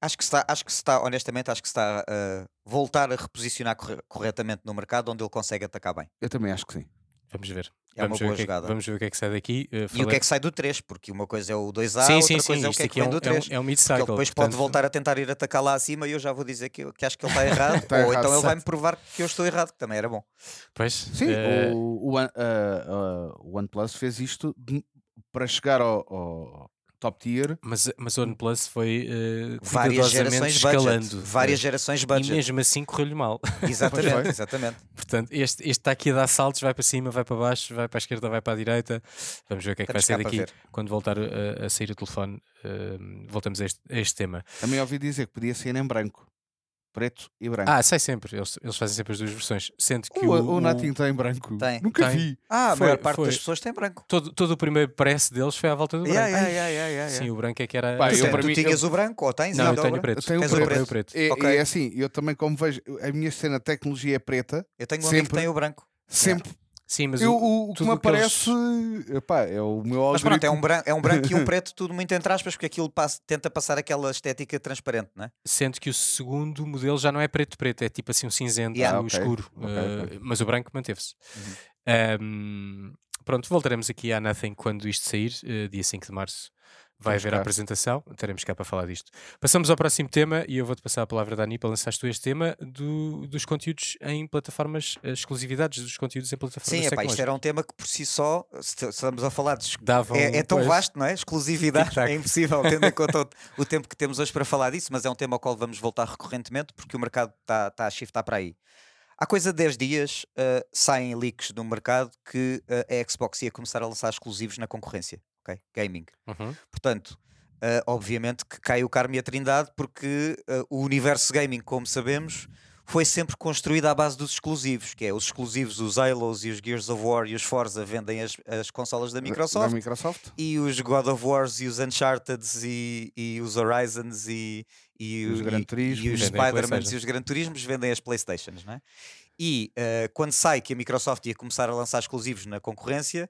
Acho que se está, acho que está, honestamente, acho que se está a voltar a reposicionar corre- corretamente no mercado onde ele consegue atacar bem. Eu também acho que sim. Vamos ver. É uma vamos, ver boa o que é que- jogada. vamos ver o que é que sai daqui. Uh, E o que é que sai do 3, porque uma coisa é o 2A, sim, outra sim, sim. coisa é o Isto que é aqui que é vem um, do 3. é um, é um Porque mid-cycle. ele depois pode portanto, voltar a tentar ir atacar lá acima e eu já vou dizer que, eu- que acho que ele está errado. Está ou errado, então ele vai-me certo. provar que eu estou errado, que também era bom. Pois, Sim, eh, o, o, One- uh, uh, o OnePlus fez isto de- para chegar ao, ao top tier. mas, mas o OnePlus foi uh, Várias gerações budget. escalando. Várias eh, gerações E budget. mesmo assim correu-lhe mal. Exatamente, exatamente. Portanto, este, este está aqui a dar saltos, vai para cima, vai para baixo, vai para a esquerda, vai para a direita. Vamos ver o que é que vai ser daqui. Quando voltar a, a sair o telefone, eh, voltamos a este, a este tema. Também ouvi dizer que podia ser em branco, preto e branco. Ah, sai sempre. Eles, eles fazem sempre as duas versões. Sendo que o, o, o, Natinho está em branco. Tem. Nunca Tem. vi. Ah, a Foi- maior parte foi. das pessoas tem branco. todo, todo o primeiro press deles foi à volta do branco. Yeah, yeah, yeah, yeah, yeah, Sim, o branco é que era. Pá, Tu, eu tem- tu mim- tinhas o branco ou tens Não, eu tenho o branco? preto. Tem o Tens o preto. Tenho preto. o preto. É, Ok. é assim, eu também como vejo, a minha cena de tecnologia é preta, Eu tenho um amigo que Sempre. tem o branco. sempre. Sim, mas eu, o, o, que me eles- aparece epá, é o meu Mas pronto, é algoritmo. um, branco, é um branco e um preto, tudo muito entre aspas, porque aquilo passa- tenta passar aquela estética transparente, não é? sendo que o segundo modelo já não é preto-preto, é tipo assim um cinzento Yeah. Ah, ok. escuro. Ok, eh, ok. Mas o branco manteve-se. Uhum. Ahm, pronto, voltaremos aqui à Nothing quando isto sair, eh, dia 5 de março. Vai Vamos haver a apresentação, estaremos cá para falar disto. Passamos ao próximo tema e eu vou-te passar a palavra, Dani, para lançares tu este tema do- dos conteúdos em plataformas, eh, exclusividades dos conteúdos em plataformas Sim, epá, isto era um tema que por si só, se estamos a falar de. Davam, É, é tão pois, vasto, não é? Exclusividade. É impossível, tendo em conta o, o tempo que temos hoje para falar disso, mas é um tema ao qual vamos voltar recorrentemente porque o mercado está tá a shiftar para aí. Há coisa de 10 dias uh, saem leaks no mercado que uh, a Xbox ia começar a lançar exclusivos na concorrência, ok? Gaming. Uhum. Portanto, uh, obviamente que cai o Carme e a Trindade porque uh, o universo gaming, como sabemos, foi sempre construído à base dos exclusivos, que é os exclusivos, os Halos e os Gears of War e os Forza vendem as, as consolas da Microsoft Da Microsoft. e os God of Wars e os Uncharted e, e os Horizons e, e, Os Gran e- Turismo. e os PlayStation. e os Gran Turismos vendem as Playstations, não é? E eh, quando sai que a Microsoft ia começar a lançar exclusivos na concorrência,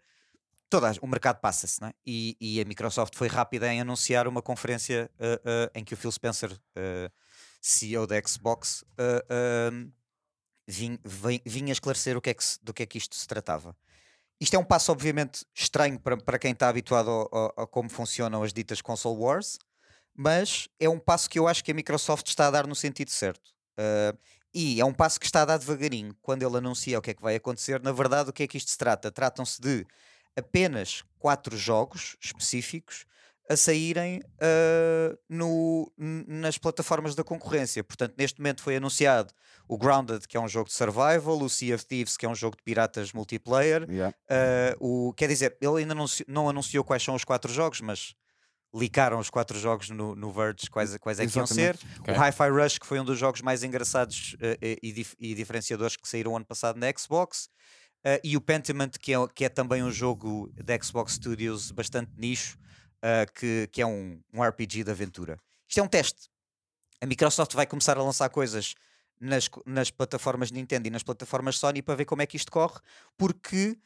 o mercado passa-se, não é? E, e a Microsoft foi rápida em anunciar uma conferência eh, eh, em que o Phil Spencer, eh, CEO da Xbox, eh, eh, vem- vinha esclarecer o que é que do que é que isto se tratava. Isto é um passo, obviamente, estranho para, para quem está habituado a como funcionam as ditas console wars, mas é um passo que eu acho que a Microsoft está a dar no sentido certo. Uh, e é um passo que está a dar devagarinho. Quando ele anuncia o que é que vai acontecer, na verdade, o que é que isto se trata? Tratam-se de apenas quatro jogos específicos a saírem uh, no- nas plataformas da concorrência. Portanto, neste momento foi anunciado o Grounded, que é um jogo de survival, o Sea of Thieves, que é um jogo de piratas multiplayer, Yeah. Uh, o, quer dizer, ele ainda não, não anunciou quais são os quatro jogos, mas licaram os quatro jogos no, no Verge, quais, quais é que iam ser. Ok. O Hi-Fi Rush, que foi um dos jogos mais engraçados uh, e, e diferenciadores que saíram ano passado na Xbox. Uh, e o Pentiment, que é, que é também um jogo da Xbox Studios bastante nicho, uh, que, que é um, um RPG de aventura. Isto é um teste. A Microsoft vai começar a lançar coisas nas, nas plataformas Nintendo e nas plataformas Sony para ver como é que isto corre, porque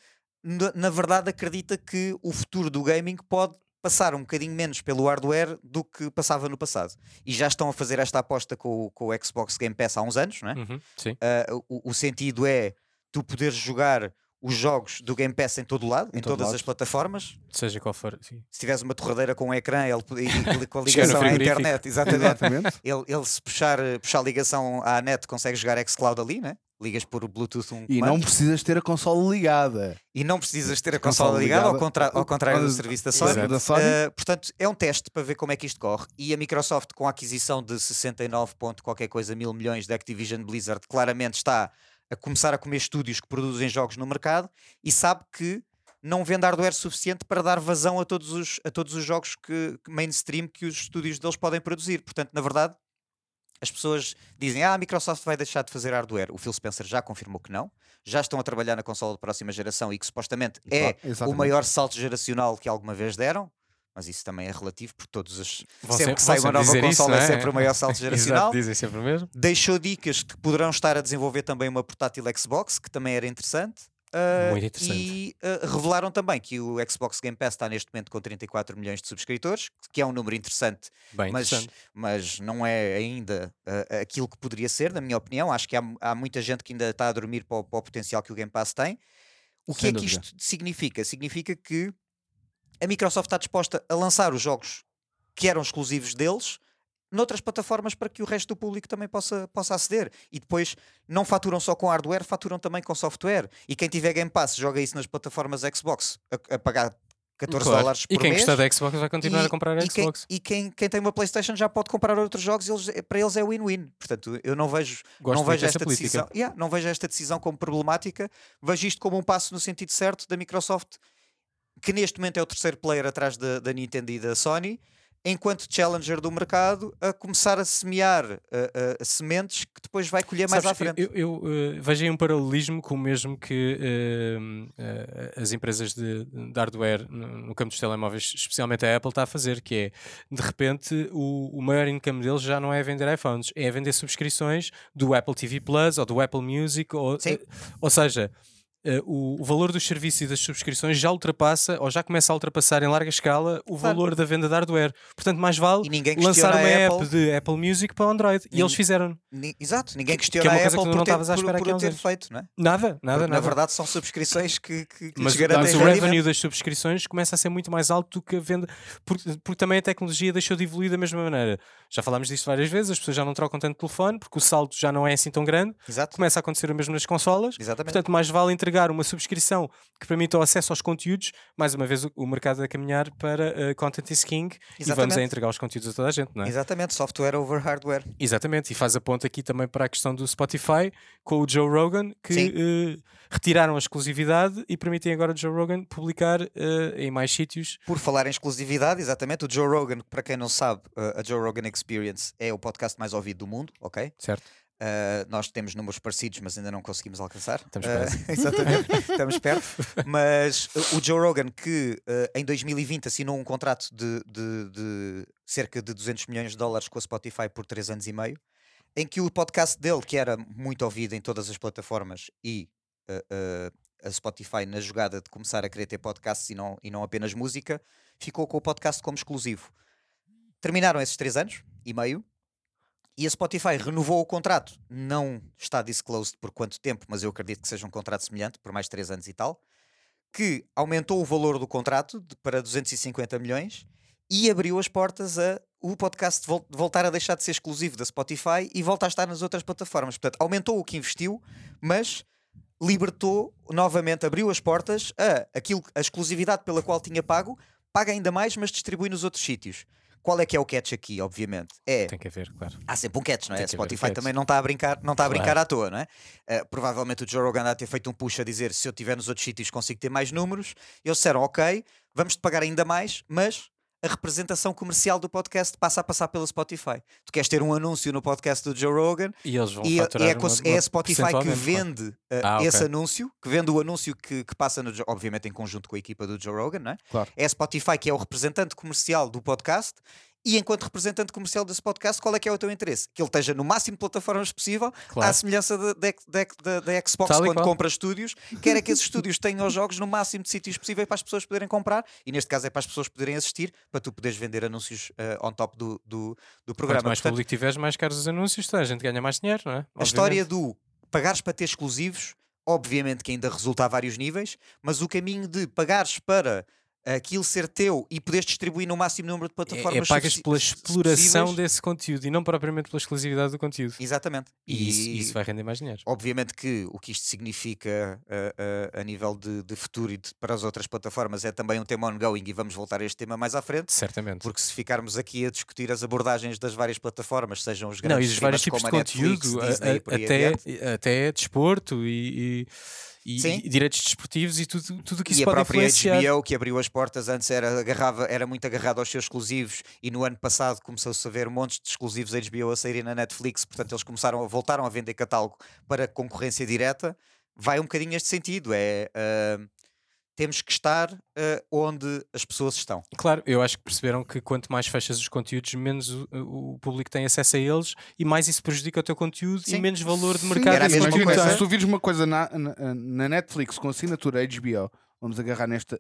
na, na verdade acredita que o futuro do gaming pode passar um bocadinho menos pelo hardware do que passava no passado. E já estão a fazer esta aposta com, o- com o Xbox Game Pass há uns anos, não é? Uhum, Sim. Ah, o, o sentido é tu poderes jogar os jogos do Game Pass em todo lado, em, Em todo todas lado. as plataformas. Seja qual for. Sim. Se tiveres uma torradeira com um ecrã ele, e, e com a ligação à internet, exatamente. Exatamente. Ele, ele se puxar, puxar a ligação à net consegue jogar xCloud ali, né? Ligas por Bluetooth um E comando. não precisas ter a consola ligada. E não precisas ter a Consola consola ligada, ao, ligada. contra- ao contrário do serviço da Sony. Exato. Da Sony. Uh, portanto, é um teste para ver como é que isto corre. E a Microsoft, com a aquisição de 69 ponto qualquer coisa mil milhões da Activision Blizzard, claramente está a começar a comer estúdios que produzem jogos no mercado e sabe que não vende hardware suficiente para dar vazão a todos os, a todos os jogos que, mainstream que os estúdios deles podem produzir. Portanto, na verdade, as pessoas dizem: Ah, a Microsoft vai deixar de fazer hardware. O Phil Spencer já confirmou que não. Já estão a trabalhar na consola de próxima geração e que supostamente é Claro, o exatamente. maior salto geracional que alguma vez deram. Mas isso também é relativo, porque todos os. Vão sempre sempre- que sai uma nova dizer isso, é é? sempre o maior salto geracional. Exato, dizem sempre o mesmo. Deixou dicas que poderão estar a desenvolver também uma portátil Xbox, que também era interessante. Ah, Muito interessante. E ah, revelaram também que o Xbox Game Pass está neste momento com 34 milhões de subscritores, que é um número interessante Bem mas, interessante. mas não é ainda ah, aquilo que poderia ser, na minha opinião. Acho que há, há muita gente que ainda está a dormir para o, para o potencial que o Game Pass tem. O que Sem é que isto significa? Significa que a Microsoft está disposta a lançar os jogos que eram exclusivos deles noutras plataformas para que o resto do público também possa, possa aceder. E depois não faturam só com hardware, faturam também com software. E quem tiver Game Pass joga isso nas plataformas Xbox a, a pagar 14 Claro. dólares por E quem mês. gostar da Xbox vai continuar a comprar a e quem- Xbox. e quem, quem tem uma PlayStation já pode comprar outros jogos, e eles, para eles é win-win. Portanto, eu não vejo, Gosto não vejo esta política. decisão, Yeah, não vejo esta decisão como problemática. Vejo isto como um passo no sentido certo da Microsoft, que neste momento é o terceiro player atrás da, da Nintendo e da Sony, enquanto challenger do mercado, a começar a semear uh, uh, sementes que depois vai colher mais Sabes, à frente. Eu, eu, eh, vejo aí um paralelismo com o mesmo que eh, eh, as empresas de, de hardware no, no campo dos telemóveis, especialmente a Apple, está a fazer, que é de repente o, o maior income deles já não é vender iPhones, é vender subscrições do Apple TV Plus ou do Apple Music, ou, ou seja. Uh, o, o, valor dos serviços e das subscrições já ultrapassa ou já começa a ultrapassar em larga escala o claro. valor da venda de hardware. Portanto, mais vale lançar uma app de Apple Music para Android. E, e eles fizeram. Exato, ninguém questiona que é uma coisa a Apple que não estavas à espera por, por ter feito, não é? Nada, nada, nada. Na verdade, são subscrições que, que, que mas, mas o revenue das subscrições começa a ser muito mais alto do que a venda, porque, porque também a tecnologia deixou de evoluir da mesma maneira. Já falámos disto várias vezes, as pessoas já não trocam tanto telefone porque o saldo já não é assim tão grande. Exato. Começa a acontecer o mesmo nas consolas. Exatamente. Portanto, mais vale entregar uma subscrição que permita o acesso aos conteúdos. Mais uma vez, o, o mercado a caminhar para uh, content is king Exatamente. e vamos a entregar os conteúdos a toda a gente, não é? Exatamente, software over hardware. Exatamente, e faz a ponta aqui também para a questão do Spotify com o Joe Rogan que uh, retiraram a exclusividade e permitem agora o Joe Rogan publicar uh, em mais sítios. Por falar em exclusividade, exatamente, o Joe Rogan, para quem não sabe, a Joe Rogan Experience é o podcast mais ouvido do mundo, ok? Certo. Uh, nós temos números parecidos, mas ainda não conseguimos alcançar. Estamos perto. Uh, exatamente, estamos perto. Mas o Joe Rogan, que uh, em 2020 assinou um contrato de, de, de, cerca de 200 milhões de dólares com a Spotify por 3 anos e meio, em que o podcast dele, que era muito ouvido em todas as plataformas, e a Spotify, na jogada de começar a querer ter podcasts e não, e não apenas música, ficou com o podcast como exclusivo. Terminaram esses 3 anos e meio e a Spotify renovou o contrato. Não está disclosed por quanto tempo, mas eu acredito que seja um contrato semelhante, por mais 3 anos e tal, que aumentou o valor do contrato de, para 250 milhões e abriu as portas a o podcast vol voltar a deixar de ser exclusivo da Spotify e voltar a estar nas outras plataformas. Portanto, aumentou o que investiu, mas libertou novamente, abriu as portas a aquilo, a exclusividade pela qual tinha pago, paga ainda mais, mas distribui nos outros sítios. Qual é que é o catch aqui, obviamente? É, Tem que haver, claro. Há sempre um catch, não é? Spotify também não está a brincar, não está a brincar claro. à toa, não é? Uh, provavelmente o Joe Rogan a ter feito um push a dizer se eu tiver nos outros sítios consigo ter mais números. Eles disseram, ok, vamos te pagar ainda mais, mas a representação comercial do podcast passa a passar pela Spotify. Tu queres ter um anúncio no podcast do Joe Rogan e, eles vão e é, é, uma, é a Spotify que vende uh, ah, esse okay. anúncio, que vende o anúncio que, que passa, no, obviamente, em conjunto com a equipa do Joe Rogan, não é? Claro. É a Spotify que é o representante comercial do podcast e enquanto representante comercial desse podcast, qual é que é o teu interesse? Que ele esteja no máximo de plataformas possível, claro. à semelhança da, Xbox Tal quando compra estúdios, quer é que esses estúdios tenham os jogos no máximo de sítios possível para as pessoas poderem comprar, e neste caso é para as pessoas poderem assistir, para tu poderes vender anúncios uh, on top do, do, do programa. Quanto mais Portanto, público tiveres, mais caros os anúncios, a gente ganha mais dinheiro, não é? Obviamente. A história do pagares para ter exclusivos, obviamente que ainda resulta a vários níveis, mas o caminho de pagares para aquilo ser teu e poderes distribuir no máximo número de plataformas. É, é pagas pela exploração desse conteúdo e não propriamente pela exclusividade do conteúdo. Exatamente. E, e isso, isso, vai render mais dinheiro. Obviamente que o que isto significa uh, uh, a nível de, de futuro e de, para as outras plataformas é também um tema ongoing e vamos voltar a este tema mais à frente. Certamente. Porque se ficarmos aqui a discutir as abordagens das várias plataformas, sejam os grandes não, e os vários tipos de Netflix, conteúdo, Disney, a, até, até desporto e, e e, e, direitos desportivos e tudo, tudo que isso e pode a própria influenciar. HBO que abriu as portas antes era, agarrava, era muito agarrado aos seus exclusivos e no ano passado começou-se a ver montes de exclusivos HBO a saírem na Netflix, portanto eles começaram a voltaram a vender catálogo para concorrência direta. Vai um bocadinho neste sentido, é uh, temos que estar uh, onde as pessoas estão. Claro, eu acho que perceberam que quanto mais fechas os conteúdos, menos o, o público tem acesso a eles e mais isso prejudica o teu conteúdo Sim. e menos valor de mercado. Era a mesma coisa. Se tu vires uma coisa na, na, na Netflix com assinatura HBO, vamos agarrar nesta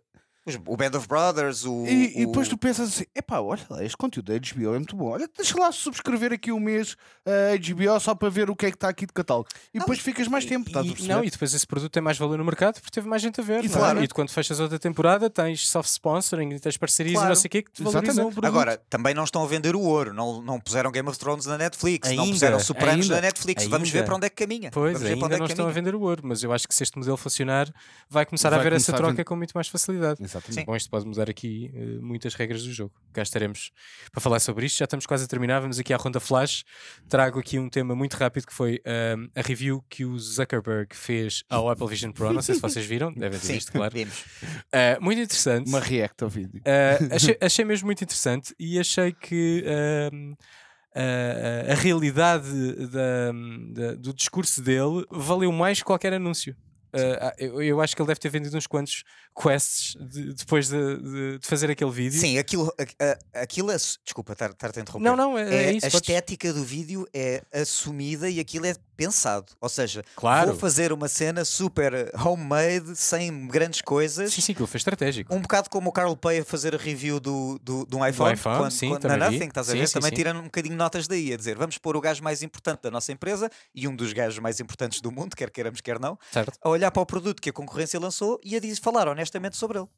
o Band of Brothers, o. E, o... e depois tu pensas assim: epá, olha lá, este conteúdo da HBO é muito bom. Olha, deixa lá subscrever aqui um mês a HBO só para ver o que é que está aqui de catálogo. E não, depois ficas mais tempo, estás e, Não, e depois esse produto tem mais valor no mercado porque teve mais gente a ver. E, é? claro. e quando fechas outra temporada tens soft sponsoring, tens parcerias claro. e não sei o que que te valorizam o produto. Agora, também não estão a vender o ouro, não, não puseram Game of Thrones na Netflix, ainda, não puseram Sopranos na Netflix. Ainda, Vamos ver para onde é que caminha. Pois, Vamos ainda é não estão a vender o ouro, mas eu acho que se este modelo funcionar, vai começar vai a haver essa troca com muito mais facilidade. Exatamente. Bom, isto pode mudar aqui uh, muitas regras do jogo. Cá estaremos para falar sobre isto. Já estamos quase a terminar. Vamos aqui à ronda flash. Trago aqui um tema muito rápido que foi uh, a review que o Zuckerberg fez ao Apple Vision Pro. Não sei se vocês viram, devem ter visto, claro. Uh, muito interessante. Uma react ao vídeo. achei, achei, mesmo muito interessante e achei que. a realidade da, da, do discurso dele valeu mais que qualquer anúncio. Uh, eu, eu, acho que ele deve ter vendido uns quantos quests de, depois de, de, de, fazer aquele vídeo. Sim, aquilo, aquilo é. Desculpa estar-te a interromper. Não, não, é, é, é isso. A podes... estética do vídeo é assumida e aquilo é pensado. Ou seja, Claro. vou fazer uma cena super homemade, sem grandes coisas. Sim, sim, aquilo foi estratégico. Um bocado como o Carl Pay a fazer a review do, do, do iPhone, iPhone, quando, sim, quando- também na vi. Nothing, estás a Sim, ver? sim, também sim. tirando um bocadinho notas daí, a dizer vamos pôr o gajo mais importante da nossa empresa e um dos gajos mais importantes do mundo, quer queiramos, quer não, Certo? a olhar para o produto que a concorrência lançou e a dizer, falar honestamente sobre ele.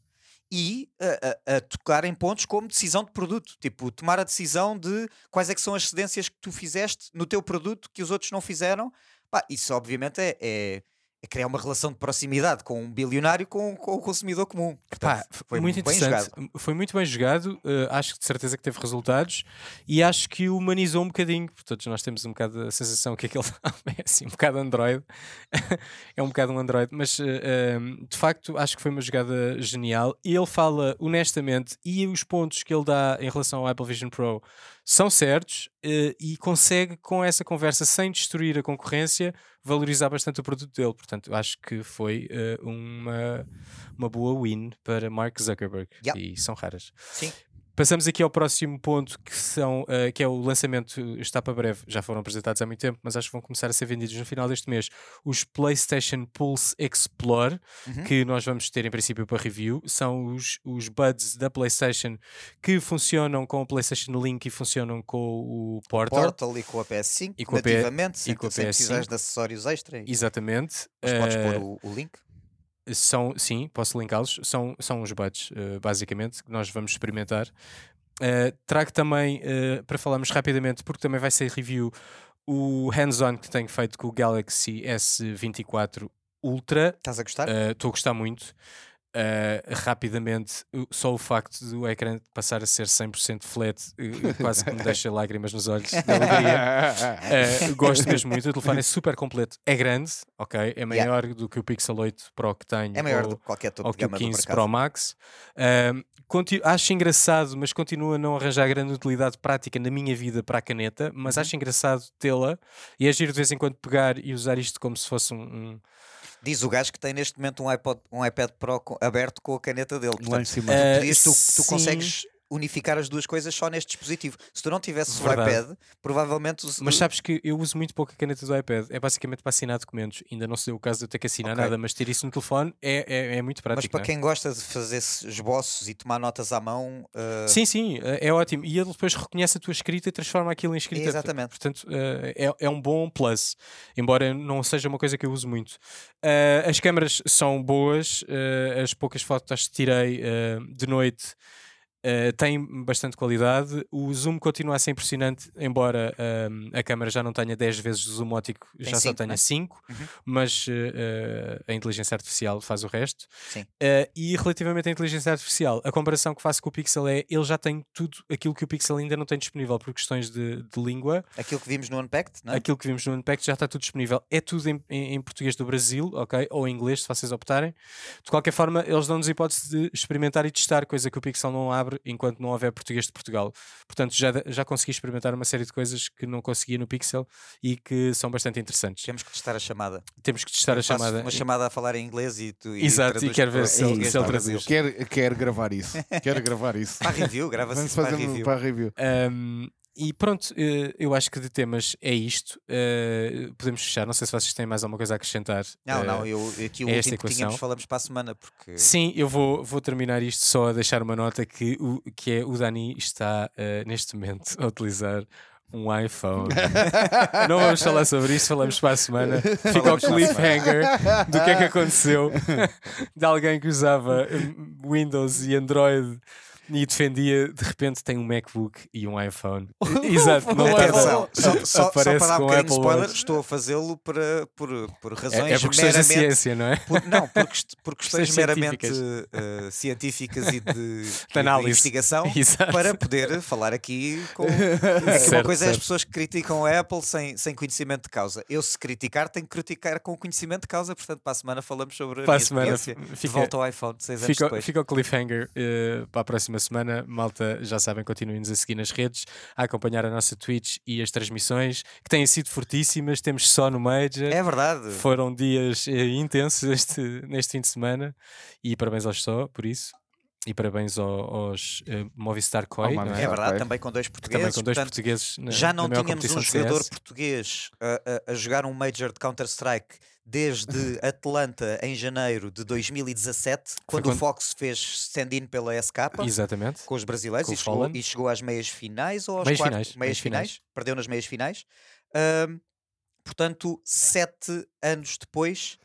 E a, a- a tocar em pontos como decisão de produto, tipo, tomar a decisão de quais é que são as cedências que tu fizeste no teu produto que os outros não fizeram. Pá, isso obviamente é, é- é criar uma relação de proximidade com um bilionário com, com o consumidor comum. Pá, Portanto, foi muito bem jogado. Foi muito bem jogado. eh, acho que de certeza que teve resultados e acho que humanizou um bocadinho. Todos nós temos um bocado a sensação que aquele é assim, um bocado Android. é um bocado um Android, mas eh, de facto acho que foi uma jogada genial. E ele fala honestamente e os pontos que ele dá em relação ao Apple Vision Pro são certos eh, e consegue com essa conversa sem destruir a concorrência valorizar bastante o produto dele. Portanto, acho que foi eh, uma, uma boa win para Mark Zuckerberg Yeah. e são raras. Sim. Passamos aqui ao próximo ponto que, são, eh, que é o lançamento, está para breve, já foram apresentados há muito tempo, mas acho que vão começar a ser vendidos no final deste mês. Os PlayStation Pulse Explore, Uhum. que nós vamos ter em princípio para review, são os, os buds da PlayStation que funcionam com o PlayStation Link e funcionam com o Portal. Portal e com a PS5, E com a P- nativamente, sem, e com a sem precisares PS5. de acessórios extra. Exatamente. Mas podes Eh, pôr o, o link. São, sim, posso linká-los, são, são os buds, eh, basicamente, que nós vamos experimentar. Eh, trago também, eh, para falarmos rapidamente, porque também vai ser review, o hands-on que tenho feito com o Galaxy S24 Ultra. Estás a gostar? Estou a gostar muito. Uh, rapidamente, só o facto do ecrã passar a ser 100% flat uh, quase que me deixa lágrimas nos olhos de alegria. Uh, gosto mesmo muito. O telefone é super completo. É grande, ok? É maior do que o Pixel 8 Pro que tenho. é maior ou, do que qualquer topo ou de que o gama do 15 mercado. Pro Max. Acho engraçado, mas continua a não arranjar grande utilidade prática na minha vida para a caneta. Mas Uhum. acho engraçado tê-la e agir de vez em quando pegar e usar isto como se fosse um- um Diz o gajo que tem neste momento um iPod, um iPad Pro aberto com a caneta dele. Lá em Portanto, cima. Tu, tu sim. consegues unificar as duas coisas só neste dispositivo. Se tu não tivesses Verdade. o iPad, provavelmente os- Mas sabes que eu uso muito pouco a caneta do iPad. É basicamente para assinar documentos. Ainda não se deu o caso de eu ter que assinar Ok. nada, mas ter isso no telefone é, é, é muito mas prático. para não é? quem gosta de fazer esboços e tomar notas à mão, eh, Sim, sim, é é ótimo. E ele depois reconhece a tua escrita e transforma aquilo em escrita. Exatamente. Portanto, eh, é, é um bom plus. Embora não seja uma coisa que eu uso muito. Eh, as câmaras são boas. eh, as poucas fotos que tirei eh, de noite. Eh, têm bastante qualidade. O zoom continua a ser impressionante, embora ehm, a câmera já não tenha 10 vezes o zoom ótico, Tem já só cinco, tenha né? 5, Uhum. mas eh, a inteligência artificial faz o resto. Eh, e relativamente à inteligência artificial, a comparação que faço com o Pixel é ele já tem tudo aquilo que o Pixel ainda não tem disponível por questões de, de língua. aquilo que vimos no Unpacked, não é? Aquilo que vimos no Unpacked já está tudo disponível. É tudo em, em- em português do Brasil, ok? Ou em inglês, se vocês optarem. De qualquer forma, eles dão-nos a hipótese de experimentar e testar, coisa que o Pixel não abre enquanto não houver português de Portugal. Portanto, já, já consegui experimentar uma série de coisas que não conseguia no Pixel e que são bastante interessantes. Temos que testar a chamada. Temos que testar a Faço chamada. Uma chamada a falar em inglês e tu. Exato, e quero para ver se ele- se ele para traduz. Brasil. Quer, quer gravar isso. Quer gravar isso. Para a review, grava-se para a fazer review. para a review. Um, e pronto, eh, eu acho que de temas é isto. Eh, podemos fechar. Não sei se vocês têm mais alguma coisa a acrescentar. Não, eh, não, eu, aqui o último que tínhamos falamos para a semana, porque Sim, eu vou, vou terminar isto só a deixar uma nota que, o, que é o Dani está eh, neste momento a utilizar um iPhone. Não vamos falar sobre isso, falamos para a semana. Fica o cliffhanger do que é que aconteceu de alguém que usava hum, Windows e Android e defendia, de repente tem um MacBook e um iPhone. Exato, não Atenção, só, só, só para dar um bocadinho de spoiler, Watch. estou a fazê-lo para, por, por razões É, é por meramente. ciência, não é? por- não, por, por questões meramente científicas. eh, científicas e de, de análise. investigação Exato. para poder falar aqui com. É, uma Certo, coisa é as pessoas que criticam a Apple sem, sem conhecimento de causa. Eu, se criticar, tenho que criticar com conhecimento de causa. Portanto, para a semana falamos sobre a Para minha semana experiência. fica- De volta ao iPhone, seis anos Fica, depois. fica o cliffhanger eh, para a próxima semana. Malta, já sabem, continuem-nos a seguir nas redes, a acompanhar a nossa Twitch e as transmissões, que têm sido fortíssimas. Temos só no Major. É verdade. Foram dias eh, intensos este, neste fim de semana e parabéns aos só por isso. E parabéns ao- aos eh, Movistar Koi, Ao. É é? verdade, também com dois também portugueses. com dois portanto, portugueses na, já não tínhamos um jogador português a, a- a jogar um Major de Counter-Strike desde Atlanta em janeiro de 2017, quando o quando- Fox fez stand-in pela SK. Exatamente. Com os brasileiros Com e o chegou, e chegou às meias finais ou aos Meias quartos- finais, meias meias finais. finais. Perdeu nas meias finais. Ahm, portanto, sete anos depois,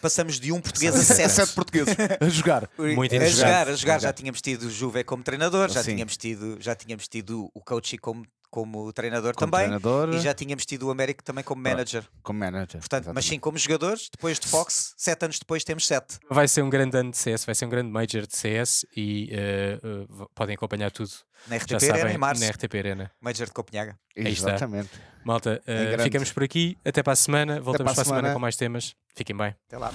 passamos de um português a sete. sete portugueses a jogar. Muito a jogar, a jogar, já tínhamos tido o Juve como treinador, já Sim. tínhamos tido, já tínhamos tido o Coachy como, como treinador Como também treinador, e já tínhamos tido o Américo também como manager. como manager. Portanto, mas sim, como jogadores, depois de Fox, sete anos depois temos sete. Vai ser um grande ano de CS, vai ser um grande Major de CS e eh, v- podem acompanhar tudo. Na Já RTP Arena sabem, em março, na RTP Arena. Major de Copenhaga. Exatamente. Malta, grande. ficamos por aqui. Até para a semana. Voltamos para a para a semana semana. com mais temas. Fiquem bem. Até lá.